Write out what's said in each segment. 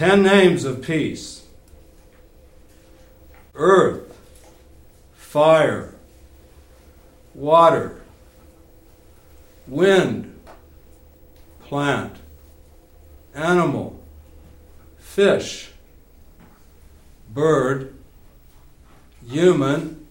Ten names of peace. Earth, fire, water, wind, plant, animal, fish, bird, human,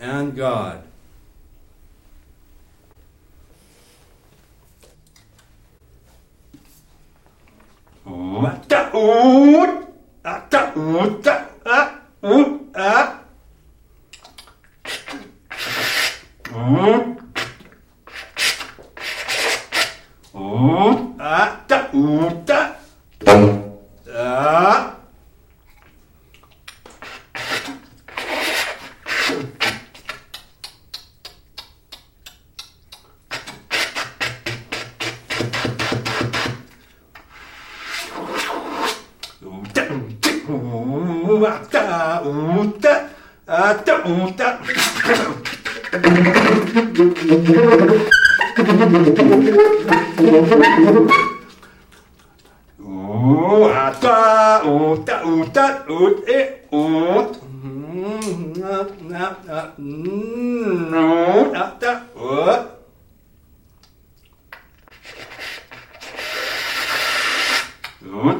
and God. Ata ut, ata uta, uta, uta, uta. Uta, uta, ut, e, ut. Mm, ut, ut.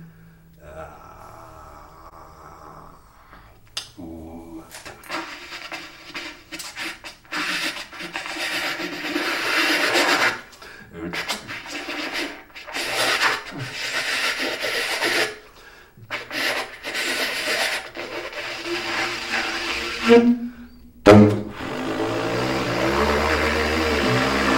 Thank